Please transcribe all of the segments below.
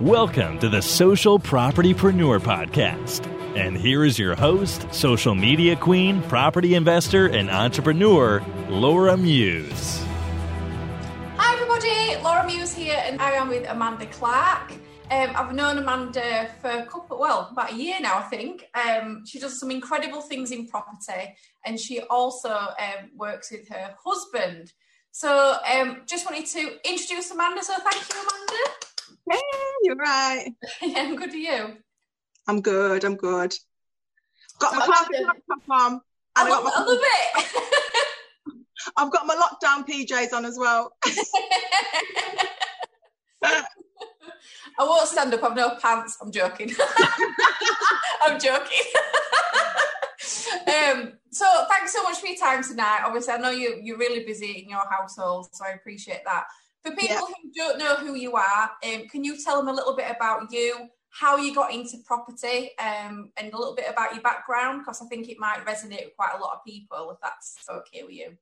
Welcome to the Social Propertypreneur Podcast. And here is your host, social media queen, property investor, and entrepreneur, Laura Muse. Hi, everybody. Laura Muse here, and I am with Amanda Clark. Um, I've known Amanda for a couple, well, about a year now, I think. Um, she does some incredible things in property, and she also um, works with her husband. So, um, just wanted to introduce Amanda. So, thank you, Amanda. Hey, you're right. yeah, I'm good to you. I'm good. I'm good. Got my laptop on. And I, I, got my, I love it. I've got my lockdown PJs on as well. I won't stand up. I've no pants. I'm joking. I'm joking. um, so thanks so much for your time tonight. Obviously, I know you you're really busy in your household, so I appreciate that. For people Yeah. who don't know who you are, um, can you tell them a little bit about you, how you got into property, um, and a little bit about your background? Because I think it might resonate with quite a lot of people if that's okay with you.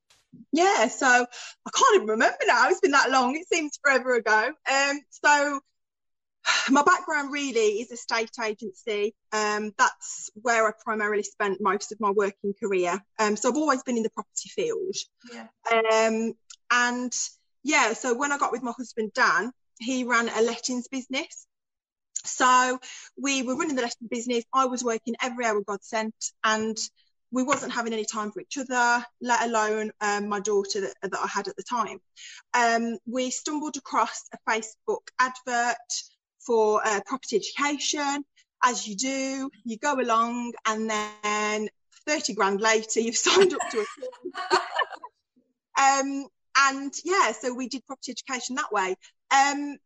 Yeah, so I can't even remember now. It's been that long. It seems forever ago. Um, so my background really is estate agency. Um, that's where I primarily spent most of my working career. Um, so I've always been in the property field. Yeah. Um, and yeah, so when I got with my husband Dan, he ran a lettings business. So we were running the letting business. I was working every hour God sent, and we wasn't having any time for each other, let alone um, my daughter that, that I had at the time. Um, we stumbled across a Facebook advert for uh, property education. As you do, you go along, and then 30 grand later, you've signed up to a um, and yeah, so we did property education that way. Um,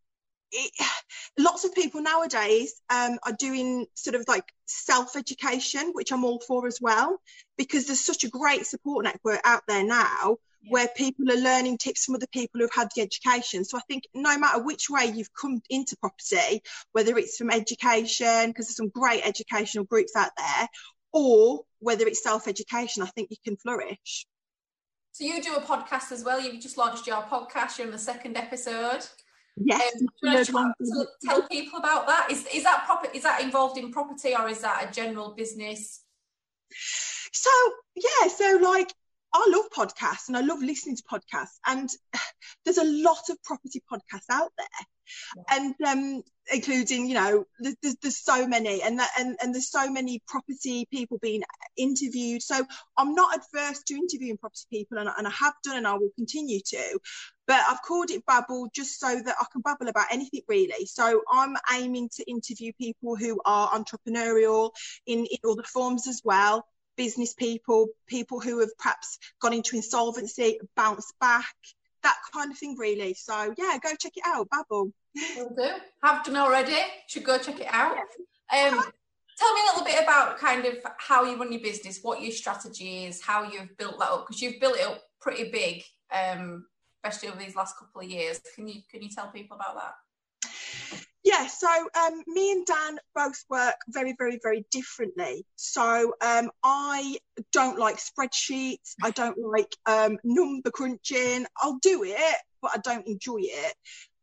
it, lots of people nowadays um, are doing sort of like self education, which I'm all for as well, because there's such a great support network out there now Yeah. where people are learning tips from other people who've had the education. So I think no matter which way you've come into property, whether it's from education, because there's some great educational groups out there, or whether it's self education, I think you can flourish. So you do a podcast as well. You've just launched your podcast. You're on the second episode. Yes. Um, do you want to tell, tell- tell people about that? Is is that proper? Is that involved in property or is that a general business? So yeah, so like I love podcasts and I love listening to podcasts, and there's a lot of property podcasts out there, and um, including you know there's, there's, so many, and that and, and there's so many property people being interviewed. So I'm not adverse to interviewing property people, and, I- and I have done, and I will continue to. But I've called it Babble just so that I can babble about anything really. So I'm aiming to interview people who are entrepreneurial in, in all the forms as well business people, people who have perhaps gone into insolvency, bounced back, that kind of thing, really. So, yeah, go check it out, Babble. Will do. Have done already. Should go check it out. Um, tell me a little bit about kind of how you run your business, what your strategy is, how you've built that up because you've built it up pretty big, um, especially over these last couple of years. Can you can you tell people about that? Yeah, so um, me and Dan both work very, very, very differently. So um, I don't like spreadsheets. I don't like um, number crunching. I'll do it, but I don't enjoy it.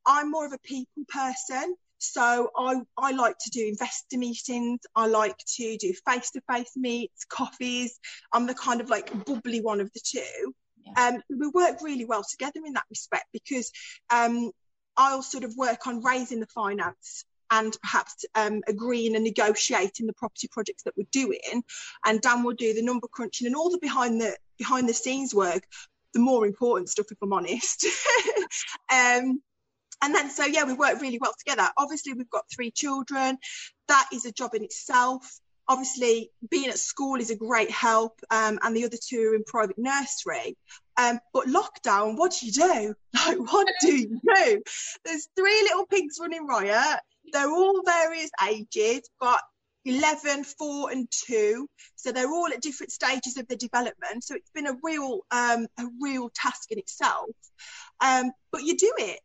I'm more of a people person. So I, I like to do investor meetings. I like to do face-to-face meets, coffees. I'm the kind of like bubbly one of the two. Yeah. Um, we work really well together in that respect because um, I'll sort of work on raising the finance and perhaps um, agreeing and negotiating the property projects that we're doing, and Dan will do the number crunching and all the behind the behind the scenes work, the more important stuff, if I'm honest. um, and then so yeah, we work really well together. Obviously, we've got three children. That is a job in itself. Obviously, being at school is a great help, um, and the other two are in private nursery. Um, but lockdown, what do you do? Like, what do you do? There's three little pigs running riot. They're all various ages, got 11, 4, and 2. So they're all at different stages of the development. So it's been a real, um, a real task in itself. Um, but you do it.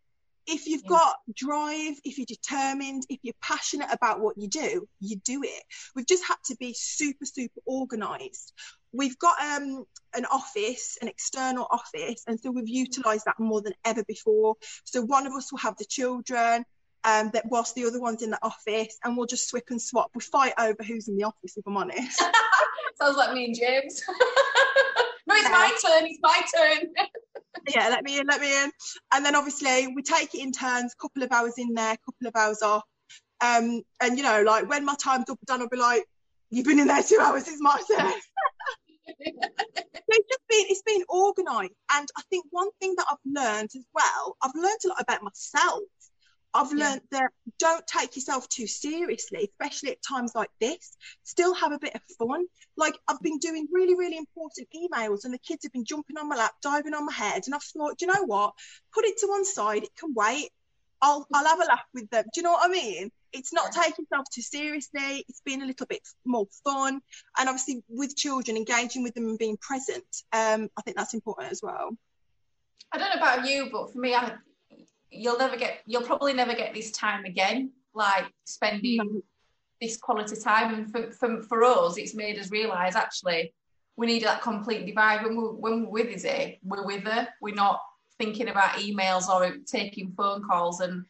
If you've Yeah. got drive, if you're determined, if you're passionate about what you do, you do it. We've just had to be super, super organised. We've got um, an office, an external office, and so we've utilised that more than ever before. So one of us will have the children, um, that whilst the other one's in the office, and we'll just swip and swap. We fight over who's in the office, if I'm honest. Sounds like me and James. no, it's my turn. It's my turn. Yeah, let me in, let me in. And then obviously we take it in turns, couple of hours in there, couple of hours off. Um, and you know, like when my time's up done, I'll be like, "You've been in there two hours. It's my turn." it's just been it's been organised, and I think one thing that I've learned as well, I've learned a lot about myself. I've yeah. learned that don't take yourself too seriously, especially at times like this. Still have a bit of fun. Like I've been doing really, really important emails, and the kids have been jumping on my lap, diving on my head, and I've thought, do you know what? Put it to one side. It can wait. I'll I'll have a laugh with them. Do you know what I mean? It's not taking yourself too seriously. It's been a little bit more fun, and obviously with children, engaging with them and being present. Um, I think that's important as well. I don't know about you, but for me, I, you'll never get, you'll probably never get this time again. Like spending mm-hmm. this quality time, and for, for for us, it's made us realise actually we need that complete divide when we're, when we're with Izzy, we're with her. We're not thinking about emails or taking phone calls and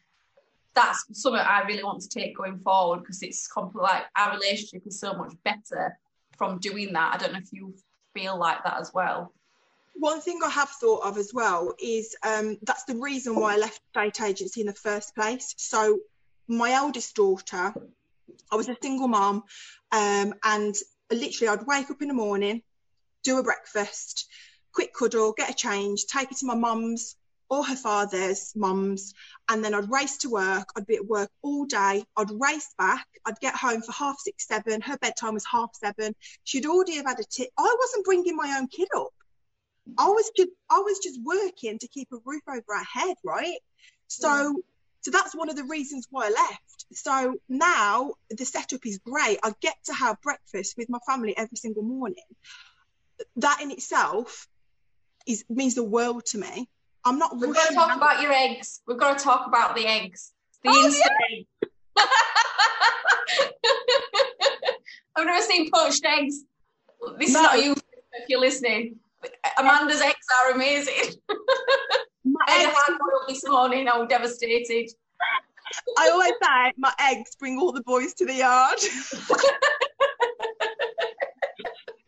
that's something I really want to take going forward because it's complete like our relationship is so much better from doing that. I don't know if you feel like that as well. One thing I have thought of as well is um, that's the reason why I left state agency in the first place. So my eldest daughter, I was a single mom, um, and literally I'd wake up in the morning, do a breakfast, quick cuddle, get a change, take her to my mum's or her father's mum's, and then I'd race to work. I'd be at work all day. I'd race back. I'd get home for half six, seven. Her bedtime was half seven. She'd already have had a tip. I wasn't bringing my own kid up. I was just I was just working to keep a roof over our head, right? So mm. so that's one of the reasons why I left. So now the setup is great. I get to have breakfast with my family every single morning. That in itself is means the world to me. I'm not. We've got to talk about your eggs. We've got to talk about the eggs. The oh, instant yeah. I've never seen poached eggs. This no. is not you if you're listening. Amanda's eggs are amazing. My eggs this morning. I'm devastated. I always say my eggs bring all the boys to the yard.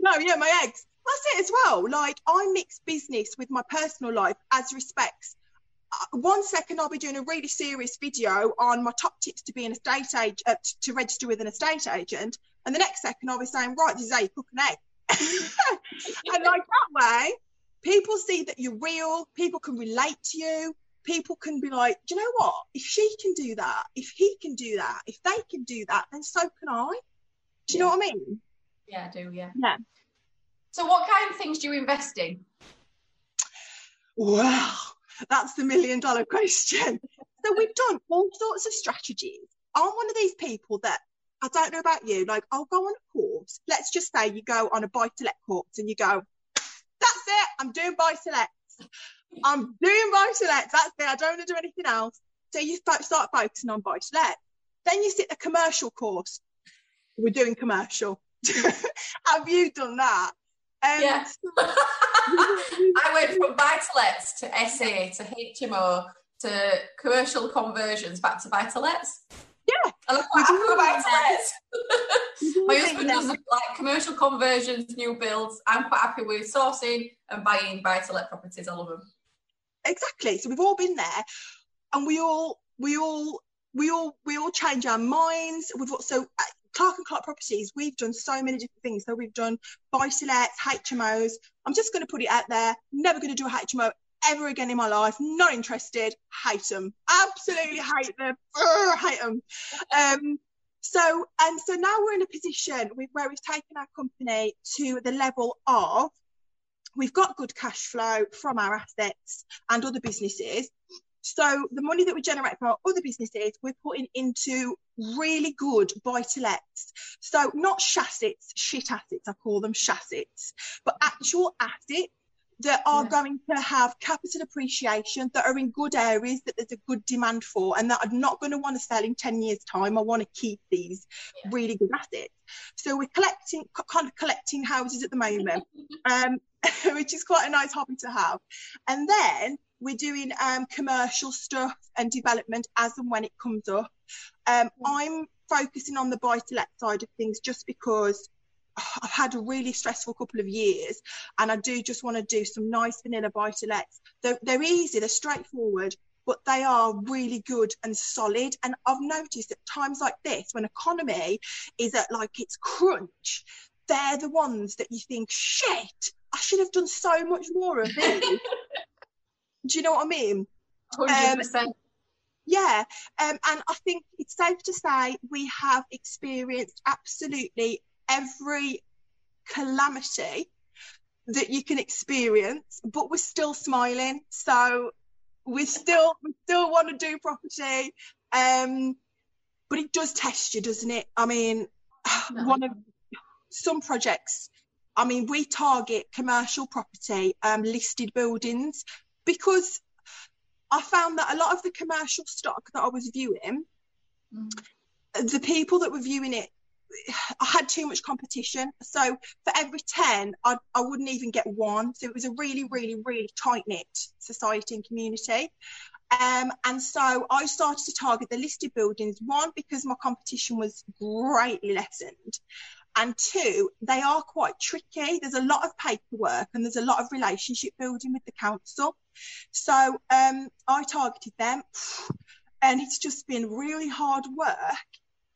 no, yeah, my eggs that's it as well. Like I mix business with my personal life as respects. Uh, one second I'll be doing a really serious video on my top tips to be an estate agent uh, to register with an estate agent, and the next second I'll be saying, right, this is how you cook an egg. and like that way, people see that you're real. People can relate to you. People can be like, do you know what? If she can do that, if he can do that, if they can do that, then so can I. Do you yeah. know what I mean? Yeah, I do. Yeah. Yeah. So, what kind of things do you invest in? Well, that's the million dollar question. so, we've done all sorts of strategies. I'm one of these people that I don't know about you, like, I'll go on a course. Let's just say you go on a buy to let course and you go, that's it, I'm doing buy to let. I'm doing buy to let. That's it. I don't want to do anything else. So you start focusing on buy to let. Then you sit the commercial course. We're doing commercial. Have you done that? Um, yeah. I went from buy-to-lets to SA to HMO to commercial conversions back to buy-to-lets. Yeah. And I'm quite happy. My husband does like commercial conversions, new builds. I'm quite happy with sourcing and buying buy-to-let properties. I love them. Exactly. So we've all been there and we all we all we all we all change our minds. We've so uh, Clark and Clark Properties, we've done so many different things. So we've done buy-to-lets, HMOs. I'm just going to put it out there. Never going to do a HMO ever again in my life. Not interested. Hate them. Absolutely hate them. Hate them. Um, so and so now we're in a position where we've taken our company to the level of we've got good cash flow from our assets and other businesses. So the money that we generate from our other businesses, we're putting into really good buy to lets. So not chassets, shit assets, I call them chassets, but actual assets that are yeah. going to have capital appreciation, that are in good areas, that there's a good demand for, and that I'm not going to want to sell in 10 years' time. I want to keep these yeah. really good assets. So we're collecting, kind of collecting houses at the moment, um, which is quite a nice hobby to have. And then we're doing um, commercial stuff and development as and when it comes up. Um, I'm focusing on the buy to let side of things just because I've had a really stressful couple of years and I do just want to do some nice vanilla buy to lets. They're, they're easy, they're straightforward, but they are really good and solid. And I've noticed at times like this, when economy is at like its crunch, they're the ones that you think, shit, I should have done so much more of these. Do you know what I mean? 100%. Um, yeah, um, and I think it's safe to say we have experienced absolutely every calamity that you can experience, but we're still smiling. So we still we still want to do property, um, but it does test you, doesn't it? I mean, no. one of some projects. I mean, we target commercial property, um, listed buildings, because I found that a lot of the commercial stock that I was viewing, mm. the people that were viewing it, I had too much competition. So for every 10, I, I wouldn't even get one. So it was a really, really, really tight knit society and community. Um, and so I started to target the listed buildings, one, because my competition was greatly lessened. And two, they are quite tricky. There's a lot of paperwork and there's a lot of relationship building with the council. So um, I targeted them, and it's just been really hard work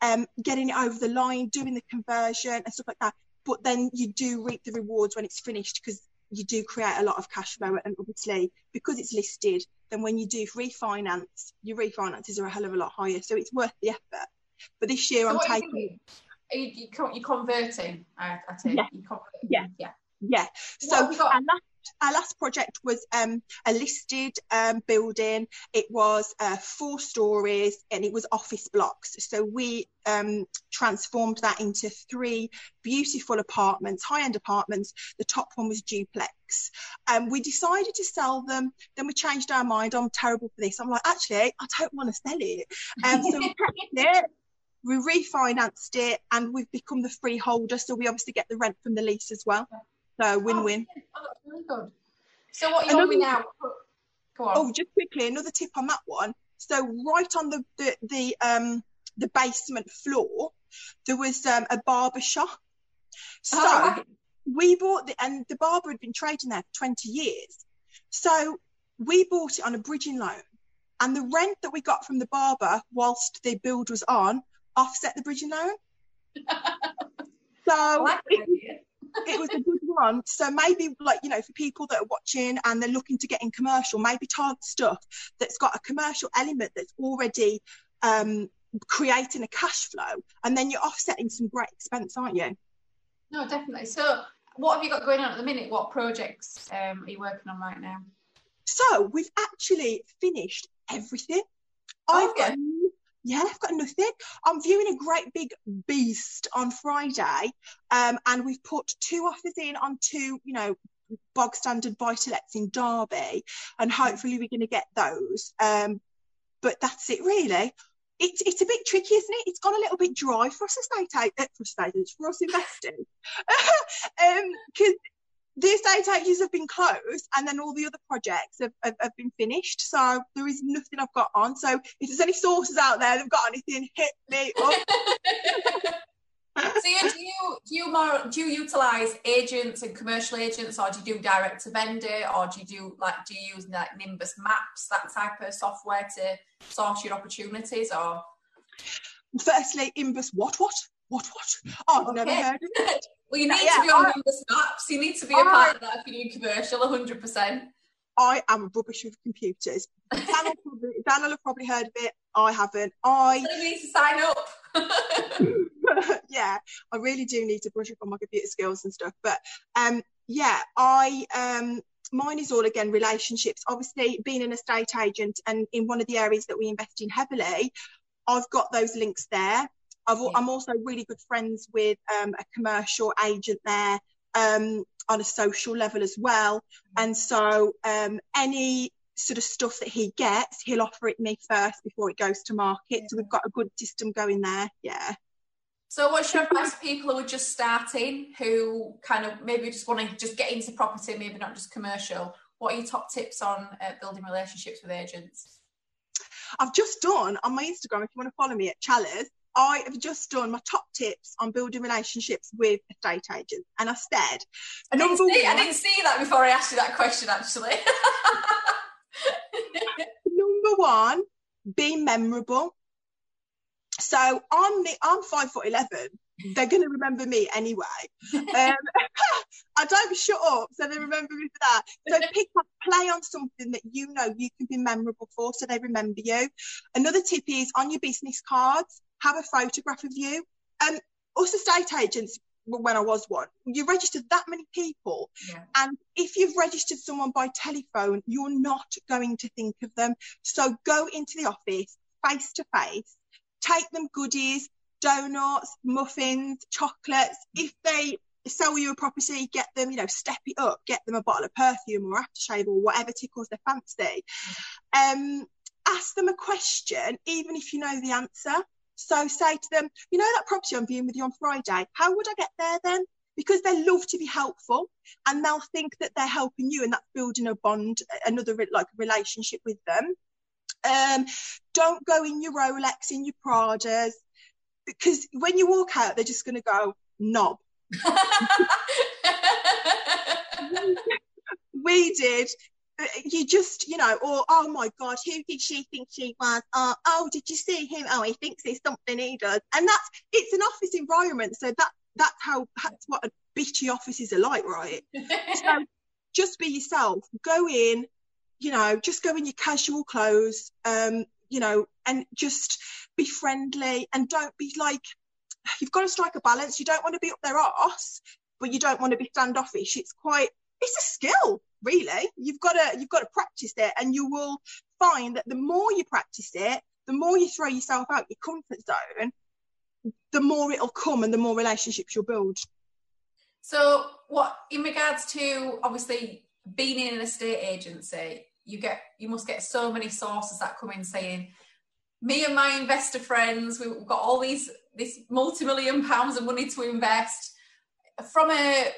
um, getting it over the line, doing the conversion and stuff like that. But then you do reap the rewards when it's finished because you do create a lot of cash flow. And obviously, because it's listed, then when you do refinance, your refinances are a hell of a lot higher. So it's worth the effort. But this year, so I'm taking. Are you, you, you converting? I, I take yeah. yeah. Yeah. Yeah. So, and our last project was um, a listed um, building. It was uh, four stories and it was office blocks. So we um, transformed that into three beautiful apartments, high end apartments. The top one was duplex. Um, we decided to sell them. Then we changed our mind. I'm terrible for this. I'm like, actually, I don't want to sell it. Um, so we it we refinanced it and we've become the freeholder so we obviously get the rent from the lease as well so win-win. Oh, oh, really good. So what are you another, on now? Go on. Oh, just quickly, another tip on that one. So right on the the, the um the basement floor, there was um, a barber shop. So oh, right. we bought the and the barber had been trading there for 20 years. So we bought it on a bridging loan. And the rent that we got from the barber whilst the build was on offset the bridging loan. so like it, it was a good one. So maybe like, you know, for people that are watching and they're looking to get in commercial, maybe target stuff that's got a commercial element that's already um, creating a cash flow and then you're offsetting some great expense, aren't you? No, definitely. So what have you got going on at the minute? What projects um, are you working on right now? So we've actually finished everything. Oh, I've got yeah, I've got nothing. I'm viewing a great big beast on Friday, um, and we've put two offers in on two, you know, bog standard buy to lets in Derby, and hopefully we're going to get those. Um, but that's it, really. It's, it's a bit tricky, isn't it? It's gone a little bit dry for us estate agents, for us investors, because the estate have been closed and then all the other projects have, have, have, been finished. So there is nothing I've got on. So if there's any sources out there that've got anything, hit me up. so you, do you do you more do you utilize agents and commercial agents or do you do direct to vendor or do you do like do you use like Nimbus Maps, that type of software to source your opportunities or firstly Nimbus what what? What what? Oh, I've okay. never heard of it. Well, you need yeah, to be on I, the snaps. You need to be a part of that if you're doing commercial, 100%. I am rubbish with computers. Daniel, probably, have probably heard of it. I haven't. I you need to sign up. yeah, I really do need to brush up on my computer skills and stuff. But um, yeah, I um, mine is all again relationships. Obviously, being an estate agent and in one of the areas that we invest in heavily, I've got those links there. I am also really good friends with um, a commercial agent there um, on a social level as well. And so um, any sort of stuff that he gets, he'll offer it me first before it goes to market. So we've got a good system going there. Yeah. So what's your advice to people who are just starting, who kind of maybe just want to just get into property, maybe not just commercial? what are your top tips on uh, building relationships with agents? I've just done on my Instagram, if you want to follow me at Chalice, I have just done my top tips on building relationships with estate agents. And I said, I didn't, see, one, I didn't see that before I asked you that question, actually. number one, be memorable. So I'm I'm five foot eleven. They're going to remember me anyway. Um, I don't shut up, so they remember me for that. So pick up, play on something that you know you can be memorable for, so they remember you. Another tip is on your business cards, have a photograph of you. Um, us estate agents, when I was one, you registered that many people. Yeah. And if you've registered someone by telephone, you're not going to think of them. So go into the office face to face, take them goodies, donuts, muffins, chocolates. If they sell you a property, get them, you know, step it up, get them a bottle of perfume or aftershave or whatever tickles their fancy. Um, ask them a question, even if you know the answer. So say to them, you know that property I'm viewing with you on Friday, how would I get there then? Because they love to be helpful and they'll think that they're helping you and that's building a bond, another like relationship with them. Um, don't go in your Rolex, in your Pradas, because when you walk out, they're just going to go knob. we did you just, you know, or oh my God, who did she think she was? Uh, oh, did you see him? Oh, he thinks there's something he does. And that's it's an office environment, so that that's how that's what a bitchy offices are like, right? so just be yourself. Go in, you know, just go in your casual clothes, um, you know, and just be friendly and don't be like you've got to strike a balance. You don't want to be up their arse, but you don't want to be standoffish. It's quite it's a skill really? You've got to you've got to practice it and you will find that the more you practice it the more you throw yourself out your comfort zone the more it'll come and the more relationships you'll build. So what in regards to obviously being in an estate agency you get you must get so many sources that come in saying me and my investor friends we've got all these this multi-million pounds of money to invest. From a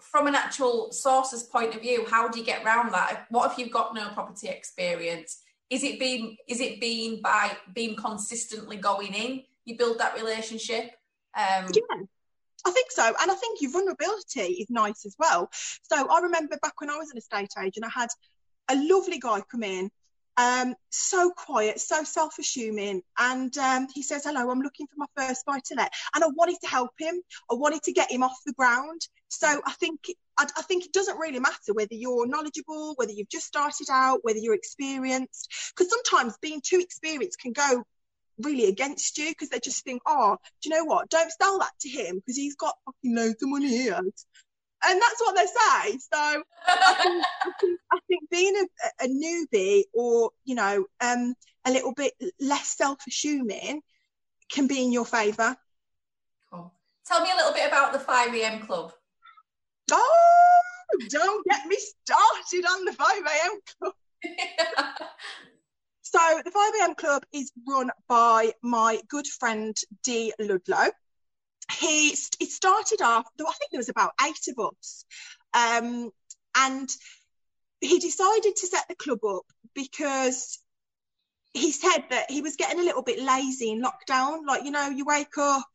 from an actual source's point of view, how do you get around that? What if you've got no property experience? Is it being is it being by being consistently going in? You build that relationship. Um, yeah. I think so. And I think your vulnerability is nice as well. So I remember back when I was an estate agent, I had a lovely guy come in um, so quiet, so self assuming. And um, he says, Hello, I'm looking for my first buy to let. And I wanted to help him, I wanted to get him off the ground. So I think. I, I think it doesn't really matter whether you're knowledgeable, whether you've just started out, whether you're experienced, because sometimes being too experienced can go really against you because they just think, oh, do you know what? Don't sell that to him because he's got fucking loads of money here and that's what they say. So I think, I think, I think being a, a, newbie or you know um, a little bit less self-assuming can be in your favour. Cool. Tell me a little bit about the five AM club. Oh, don't get me started on the five AM club. so the 5 a.m. club is run by my good friend Dee Ludlow he it started off i think there was about eight of us um, and he decided to set the club up because he said that he was getting a little bit lazy in lockdown like you know you wake up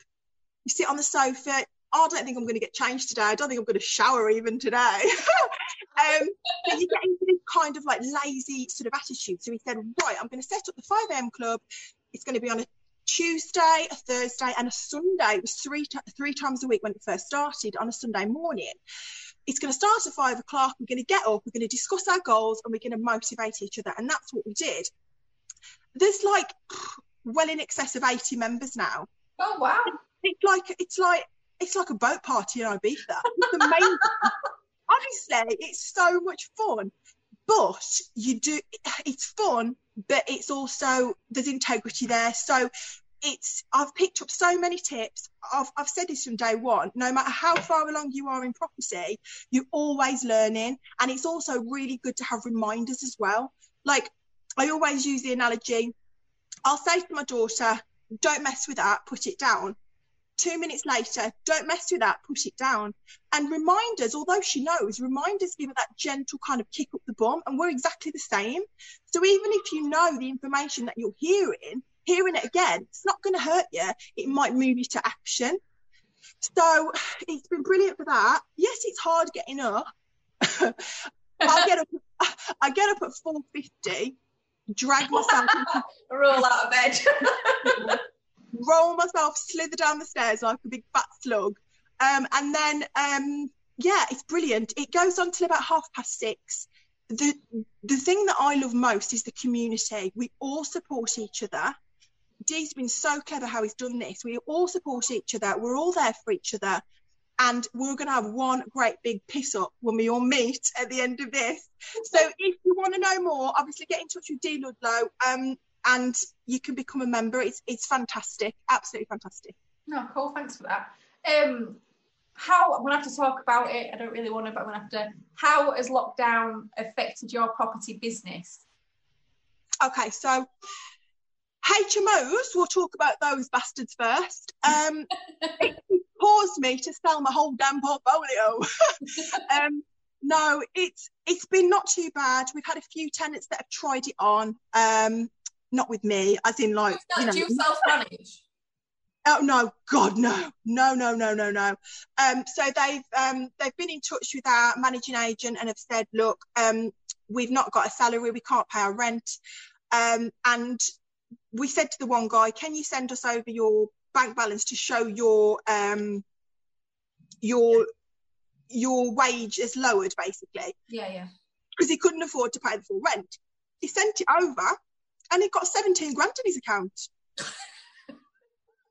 you sit on the sofa oh, I don't think I'm going to get changed today. I don't think I'm going to shower even today. um, but you get into this kind of like lazy sort of attitude. So he said, right, I'm going to set up the 5 a.m. club. It's going to be on a Tuesday, a Thursday, and a Sunday. It was three t- three times a week when it first started on a Sunday morning. It's going to start at five o'clock. We're going to get up. We're going to discuss our goals, and we're going to motivate each other. And that's what we did. There's like well in excess of eighty members now. Oh wow! It's like it's like it's like a boat party in Ibiza. It's amazing. Honestly, it's so much fun. But you do it's fun but it's also there's integrity there. So it's I've picked up so many tips. I've, I've said this from day one. No matter how far along you are in prophecy, you're always learning, and it's also really good to have reminders as well. Like I always use the analogy. I'll say to my daughter, "Don't mess with that. Put it down." Two minutes later, don't mess with that, put it down. And reminders, although she knows, reminders give her that gentle kind of kick up the bum, and we're exactly the same. So even if you know the information that you're hearing, hearing it again, it's not going to hurt you. It might move you to action. So it's been brilliant for that. Yes, it's hard getting up. I get up. I get up at four fifty, drag myself, roll out of bed, roll myself, slither down the stairs like a big fat slug, um, and then um, yeah, it's brilliant. It goes on till about half past six. The the thing that I love most is the community. We all support each other. Dee's been so clever how he's done this. We all support each other. We're all there for each other. And we're going to have one great big piss up when we all meet at the end of this. So if you want to know more, obviously get in touch with Dee Ludlow um, and you can become a member. It's, it's fantastic, absolutely fantastic. No, cool. Thanks for that. Um, how I'm gonna have to talk about it. I don't really want to, but I'm gonna have to. How has lockdown affected your property business? Okay, so HMOs, we'll talk about those bastards first. Um, it caused me to sell my whole damn portfolio. um, no, it's it's been not too bad. We've had a few tenants that have tried it on. Um, not with me, as in like you know. Do you self manage? Oh no, God, no, no, no, no, no, no. Um, so they've um, they've been in touch with our managing agent and have said, look, um, we've not got a salary, we can't pay our rent, um, and we said to the one guy, can you send us over your bank balance to show your um your your wage is lowered basically? Yeah, yeah. Because he couldn't afford to pay the full rent. He sent it over and he got 17 grand in his account.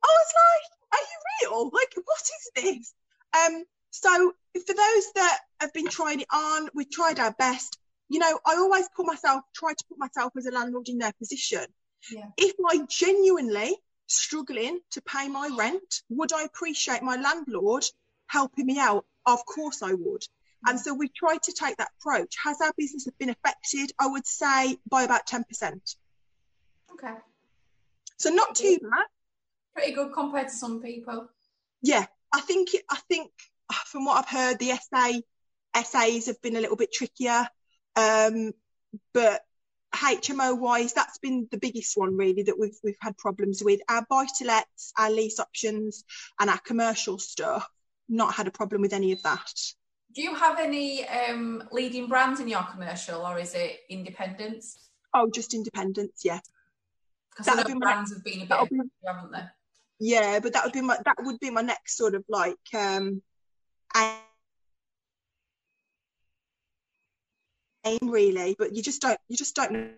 I was like, are you real? Like, what is this? Um, so for those that have been trying it on, we've tried our best. You know, I always put myself, try to put myself as a landlord in their position. Yeah. If I genuinely struggling to pay my rent, would I appreciate my landlord helping me out? Of course I would. And so we tried to take that approach. Has our business been affected? I would say by about 10%. Okay. So not too bad. Pretty good compared to some people. Yeah, I think I think from what I've heard, the SA essays have been a little bit trickier. Um, but HMO wise, that's been the biggest one really that we've we've had problems with. Our buy to lets, our lease options, and our commercial stuff, not had a problem with any of that. Do you have any um, leading brands in your commercial, or is it independents? Oh, just independents, yeah. Because the brands my, have been a bit, be, haven't they? Yeah, but that would be my that would be my next sort of like um, aim really, but you just don't you just don't know.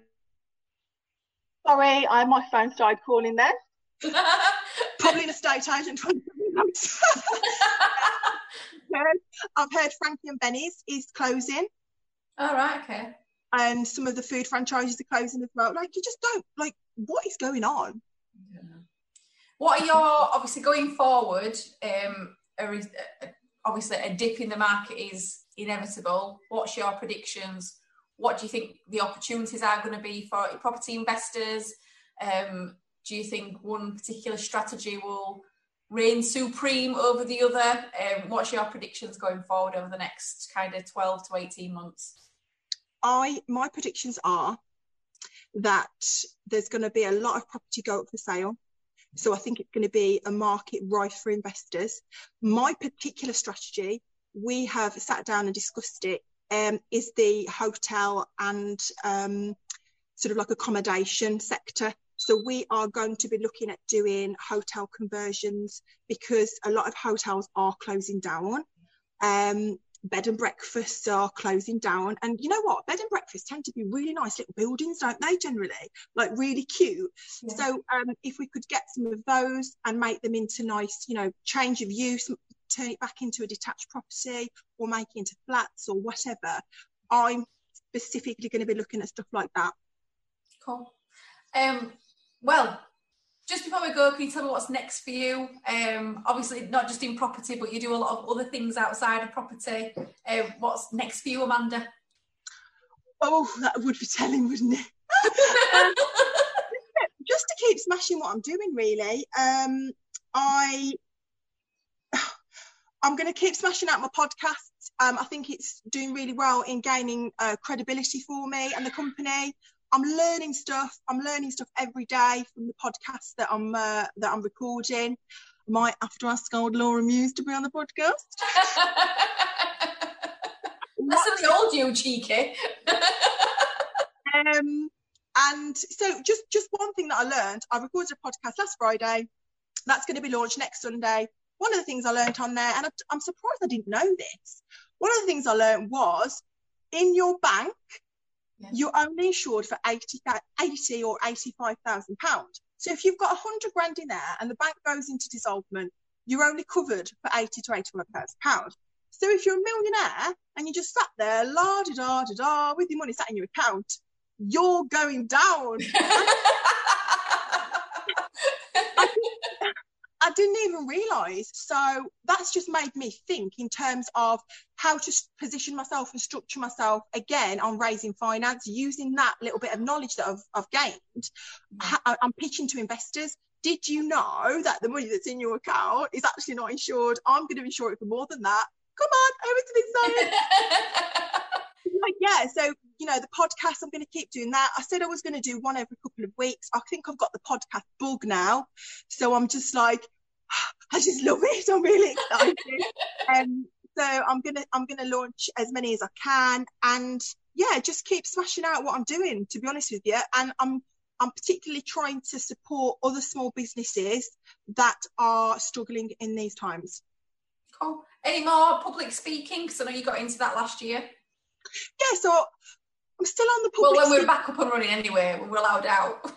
Sorry, I my phone started calling then. Probably an estate agent I've heard Frankie and Benny's is closing. All right, okay. And some of the food franchises are closing as well. Like you just don't like what is going on. Yeah. What are your obviously going forward? Um, obviously a dip in the market is inevitable. What's your predictions? What do you think the opportunities are going to be for property investors? Um, do you think one particular strategy will reign supreme over the other? Um, what's your predictions going forward over the next kind of 12 to 18 months? I my predictions are that there's going to be a lot of property go up for sale. So I think it's going to be a market rife for investors. My particular strategy we have sat down and discussed it. Um, is the hotel and um, sort of like accommodation sector. So we are going to be looking at doing hotel conversions because a lot of hotels are closing down. Um, bed and breakfasts are closing down. And you know what? Bed and breakfasts tend to be really nice little buildings, don't they, generally? Like really cute. Yeah. So um, if we could get some of those and make them into nice, you know, change of use, turn it back into a detached property or make it into flats or whatever, I'm specifically going to be looking at stuff like that. Cool. Um, well, just before we go, can you tell me what's next for you? Um, obviously, not just in property, but you do a lot of other things outside of property. Um, what's next for you, Amanda? Oh, that would be telling, wouldn't it? um, just to keep smashing what I'm doing, really. Um, I I'm going to keep smashing out my podcast. Um, I think it's doing really well in gaining uh, credibility for me and the company. I'm learning stuff. I'm learning stuff every day from the podcast that I'm uh, that I'm recording. I might have to ask old Laura Muse to be on the podcast. That's the old you, cheeky. um, and so just just one thing that I learned. I recorded a podcast last Friday. That's going to be launched next Sunday. One of the things I learned on there, and I'm surprised I didn't know this. One of the things I learned was in your bank, you're only insured for 80, 80 or 85,000 pounds. So if you've got 100 grand in there and the bank goes into dissolvement, you're only covered for 80 to 85,000 pounds. So if you're a millionaire and you just sat there, la da da da da, with your money sat in your account, you're going down. I didn't even realize. So that's just made me think in terms of how to position myself and structure myself again on raising finance using that little bit of knowledge that I've, I've gained. Mm. I'm pitching to investors. Did you know that the money that's in your account is actually not insured? I'm going to insure it for more than that. Come on, over to this side. like, yeah, so you know, the podcast, I'm going to keep doing that. I said I was going to do one every couple of weeks. I think I've got the podcast bug now. So I'm just like, I just love it. I'm really excited. um, so I'm gonna I'm gonna launch as many as I can, and yeah, just keep smashing out what I'm doing. To be honest with you, and I'm I'm particularly trying to support other small businesses that are struggling in these times. Cool. Any more public speaking? Because I know you got into that last year. Yeah, so I'm still on the public. Well, when we're back up and running anyway, we're allowed out.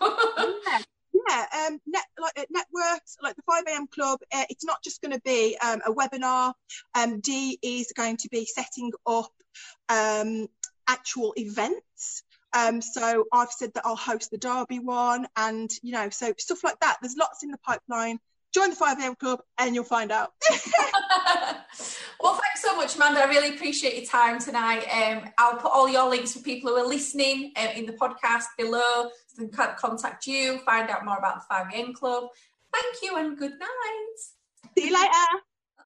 yeah. Yeah, um, net, like networks like the 5 a.m. club. Uh, it's not just going to be um, a webinar. Um, Dee is going to be setting up um, actual events. Um, so I've said that I'll host the Derby one, and you know, so stuff like that. There's lots in the pipeline join the 5am club and you'll find out. well, thanks so much, Amanda. I really appreciate your time tonight. Um, I'll put all your links for people who are listening um, in the podcast below so they can contact you, find out more about the 5am club. Thank you and good night. See you later.